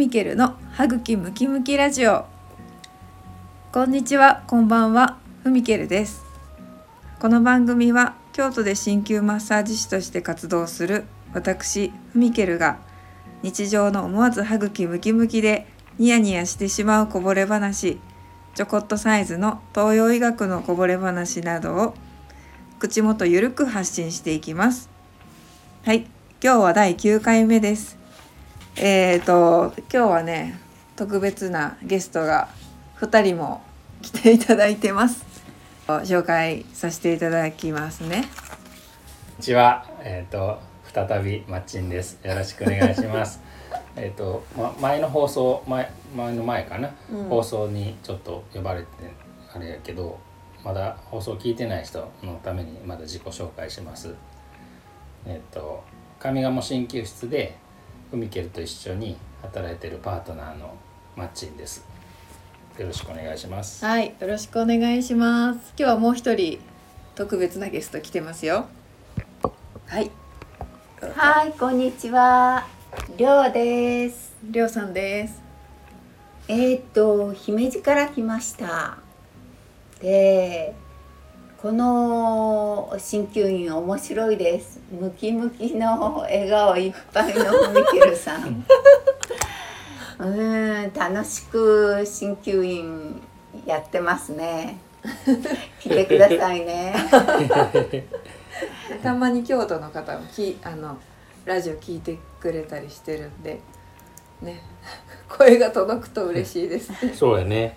ミケルの歯茎ムキムキラジオ。こんにちはこんばんはふみけるです。この番組は京都で鍼灸マッサージ師として活動する私ふみけるが日常の思わず歯茎ムキムキでニヤニヤしてしまうこぼれ話ちょこっとサイズの東洋医学のこぼれ話などを口元ゆるく発信していきます。はい今日は第9回目です。えーと今日はね特別なゲストが2人も来ていただいてます紹介させていただきますねこんにちは、えっ、と再びマッチンです。よろしくお願いします。えっと、ま、前の放送前前の前かな、うん放送にちょっと呼ばれてあれやけどまだ放送聞いてない人のためにまだ自己紹介します。えっと上賀茂鍼灸室でふみけると一緒に働いてるパートナーのマッチンです。よろしくお願いします。はいよろしくお願いします今日はもう一人特別なゲスト来てますよはいはい、こんにちは。りょうです。りょうさんですえーっと、姫路から来ました。で、この鍼灸院面白いです。ムキムキの笑顔いっぱいのふみけるさん。うーん、楽しく鍼灸院やってますね。来てくださいね。たまに京都の方もきあのラジオ聞いてくれたりしてるんでね 声が届くと嬉しいですねそうやね。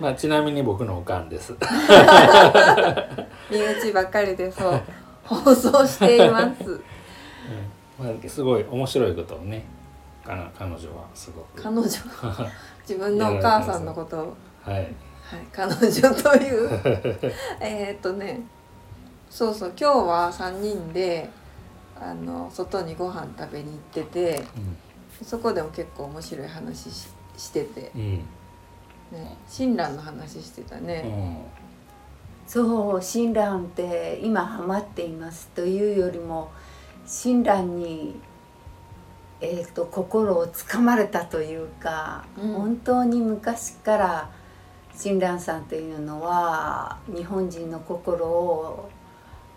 まあちなみに僕のおかんです。身内ばっかりでそう 放送しています。うん。まあ、すごい面白いことをね彼女はすごく。彼女？自分のお母さんのことを。はい。はい、彼女という。えーっとねそうそう今日は3人であの外にご飯食べに行っててそこでも結構面白い話ししてて、うん、うんね、親鸞の話してたね、そう親鸞って今ハマっていますというよりも親鸞に、えー、と心をつかまれたというか、うん。本当に昔から親鸞さんというのは日本人の心を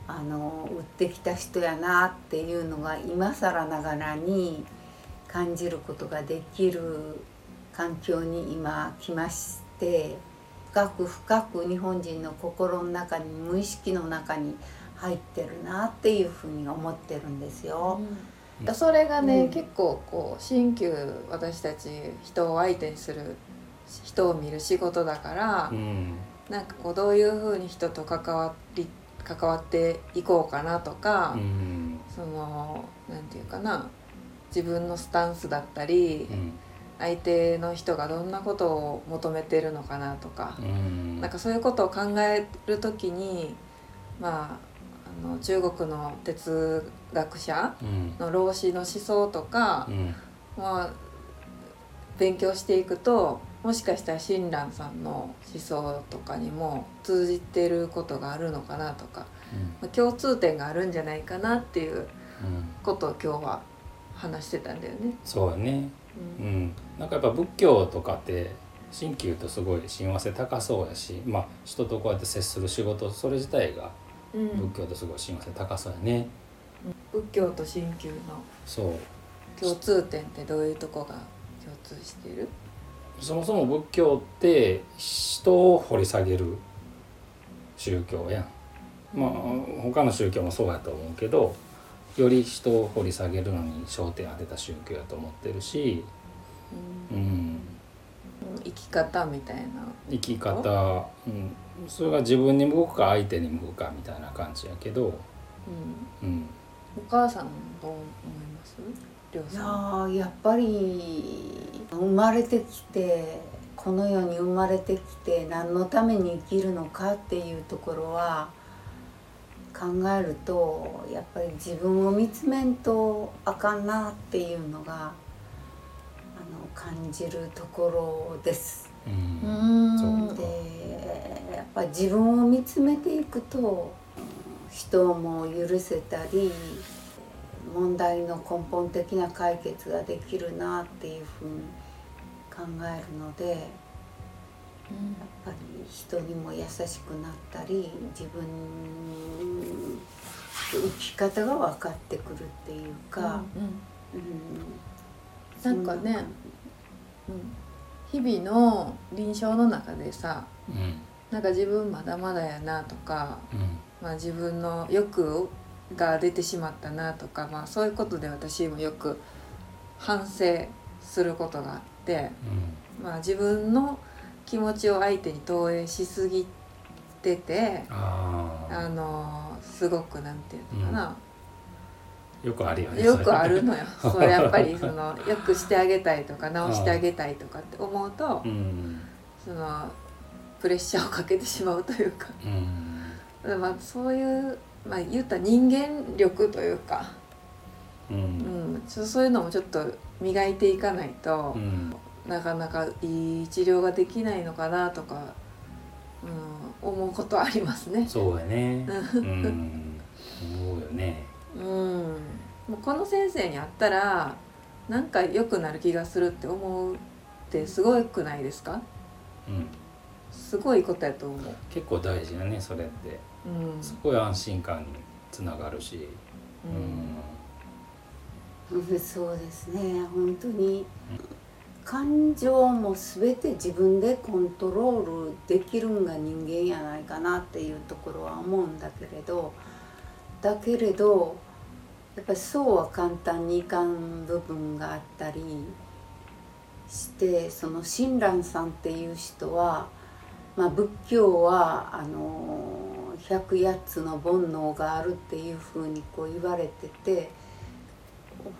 あの売ってきた人やなっていうのが今更ながらに感じることができる環境に今来まして深く深く日本人の心の中に無意識の中に入ってるなっていうふうに思ってるんですよ。うん。それがね、うん。結構こう鍼灸私たち人を相手にする人を見る仕事だから、うん。なんかこうどういうふうに人と関わり関わっていこうかなとか、うん。そのなんていうかな自分のスタンスだったり、うん相手の人がどんなことを求めてるのかなとか、うん。なんかそういうことを考えるときにまああの中国の哲学者うん。の老子の思想とかう、ん。まあ、勉強していくともしかしたら親鸞さんの思想とかにも通じてることがあるのかなとか、まあ共通点があるんじゃないかなっていううん。ことを今日は話してたんだよね。そうやねううん。んなんかやっぱ仏教とかって鍼灸とすごい親和性高そうやしまあ人とこうやって接する仕事それ自体がうん。仏教とすごい親和性高そうやね、仏教と鍼灸のそう。共通点ってどういうとこが共通している？そもそも仏教って人を掘り下げる宗教やん。まあ他の宗教もそうやと思うけどより人を掘り下げるのに焦点当てた宗教やと思ってるし、ううん。ん、生き方みたいな。生き方、うん、それが自分に向くか相手に向くかみたいな感じやけど、うん。うん、お母さんどう思います？りょういやさやっぱり生まれてきてこの世に生まれてきて何のために生きるのかっていうところは考えるとやっぱり自分を見つめんとあかんなっていうのがあの感じるところです。うん。でやっぱり自分を見つめていくと人も許せたり問題の根本的な解決ができるなっていうふうに考えるのでやっぱり人にも優しくなったり自分生き方が分かってくるっていうか、うん、なんかね、うん、日々の臨床の中でさ、うん、なんか自分まだまだやなとか、うん、まあ、自分の欲が出てしまったなとか、まあ、そういうことで私もよく反省することがあって、まあ、自分の気持ちを相手に投影しすぎててあのすごくなんていうのかな、うん、よくあるよねよくあるのよ。それやっぱりそのよくしてあげたいとか直してあげたいとかって思うと、うん、そのプレッシャーをかけてしまうというか、うん、まあそういうまあ言った人間力というか、うん。うん、そういうのもちょっと磨いていかないと、うん、なかなかいい治療ができないのかなとか、うん、思うことありますね。そうやね。うん、思うよね。うん、もうこの先生に会ったらなんか良くなる気がするって思うってすごくないですか？うん。すごいことやと思う。結構大事だねそれって。うん。すごい安心感につながるし。うん。うん、そうですね本当に。感情も全て自分でコントロールできるんが人間やないかなっていうところは思うんだけれどだけれどやっぱりそうは簡単にいかん部分があったりしてその親鸞さんっていう人は、まあ、仏教はあの108つの煩悩があるっていうふうにこう言われてて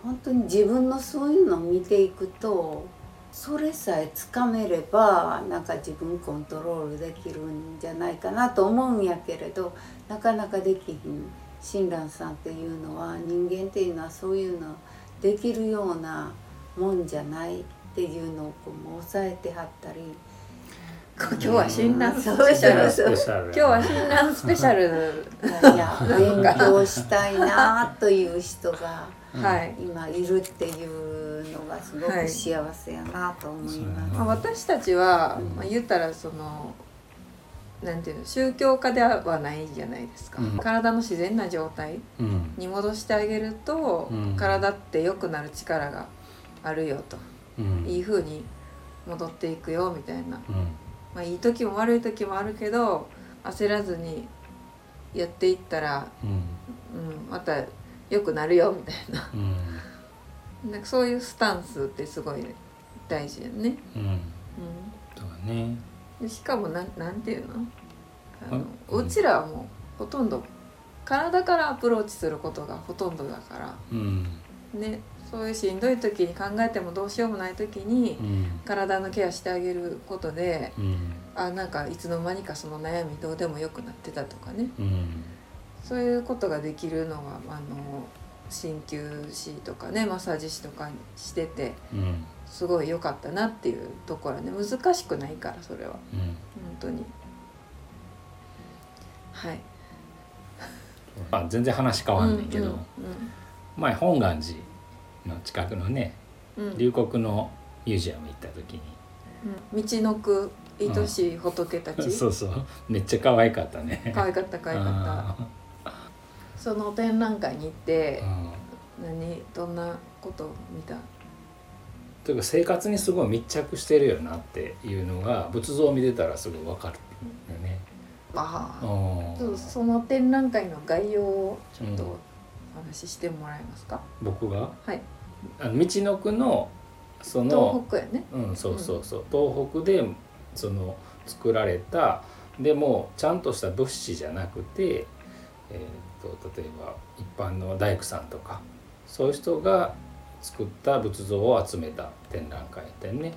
本当に自分のそういうのを見ていくとそれさえつかめればなんか自分コントロールできるんじゃないかなと思うんやけれどなかなかできひん親鸞さんっていうのは人間っていうのはそういうのできるようなもんじゃないっていうのをこう抑えてはったり。今日は診断スペシャル。今日は診断スペシャル。いや勉強したいなという人が。はい、今いるっていうのがすごく幸せやなと思います。はい、私たちは、まあ、言ったらそのなんていうの宗教家ではないじゃないですか、うん、体の自然な状態に戻してあげると、うん、体って良くなる力があるよと、うん、いい風に戻っていくよみたいな、まあ、いい時も悪い時もあるけど焦らずにやっていったら、うんまた良くなるよみたいな,、うん、なんかそういうスタンスってすごい大事やね。うん、うん、そうね。でしかもなんなんていうの？あの、うん、うちらはもうほとんど体からアプローチすることがほとんどだから、うん、ねそういうしんどい時に考えてもどうしようもない時に、体のケアしてあげることで、うん、あなんかいつの間にかその悩みどうでもよくなってたとかね、そういうことができるのはあの鍼灸師とかねマッサージ師とかしてて、うん、すごい良かったなっていうところね。難しくないからそれは、うん、本当に。はい。あ全然話変わんないけど、うんうんうん、前本願寺の近くのね、龍谷のミュージアム行った時に、うん、道のく愛しい仏たち、そうそう。めっちゃ可愛かったね。可愛かった可愛かったその展覧会に行って、うん、何どんなこと見た？というか生活にすごい密着してるよなっていうのが仏像を見てたらすごい分かるよね。ああその展覧会の概要をちょっとお話ししてもらえますか、うん、僕が？はい。あの道のくのその東北やね。うんそうそうそう、東北でその作られたでもちゃんとした物資じゃなくて、えー、と例えば一般の大工さんとかそういう人が作った仏像を集めた展覧会展ね。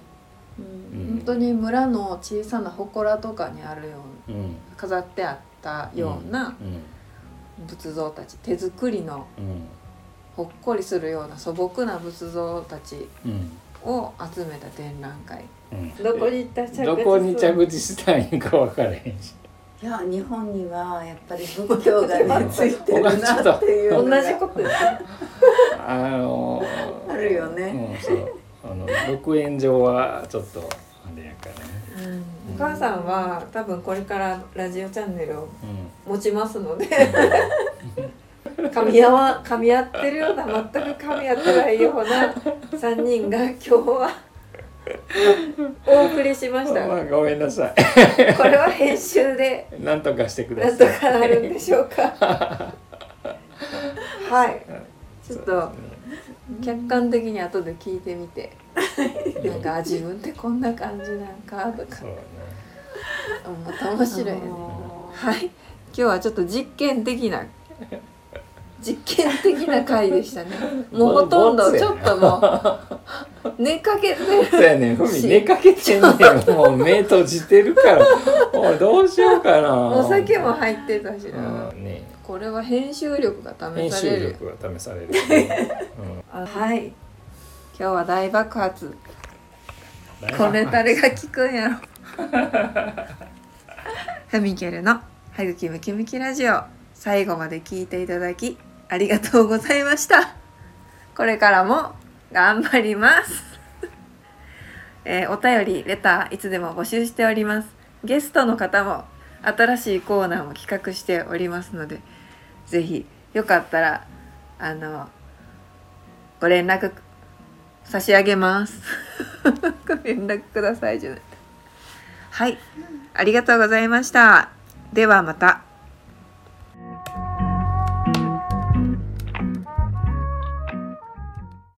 うん、本当に村の小さな祠とかにあるように、うん、飾ってあったような仏像たち手作りの、ほっこりするような素朴な仏像たちを集めた展覧会、うん、どこにどこに着地したいんか分からへんし。いや日本にはやっぱり仏教がねついてるなっていう。同じことですあのあるよね、うん、そう。あの録音上はちょっとあれやからね。お母さんは多分これからラジオチャンネルを持ちますので。噛み合わ噛み合ってるような全く噛み合ってないような3人が今日は お送りしました。まあごめんなさい。これは編集で。なんとかしてくだなんさいとかなるんでしょうか。はい。ちょっと客観的に後で聞いてみて。なんかあ自分ってこんな感じなんかとか。そうね。思った面白いよねはい。今日はちょっと実験的な実験的な回でしたね。もうほとんどちょっともう 寝かけてそうやねん。ふみ寝かけてんねん。もう目閉じてるから。もうどうしようかな。お酒も入ってたしな、うん。ね。これは編集力が編集試される。力が試される、あはい。今日は大爆発。うん、これ誰が聞くんやろ。フミケルの「はぐきムキムキラジオ」最後まで聞いていただきありがとうございました。これからも頑張ります、えーお便りレターいつでも募集しております。ゲストの方も新しいコーナーも企画しておりますのでぜひよかったらあのご連絡差し上げます。ご連絡くださいじゃない。はい。ありがとうございました。ではまた。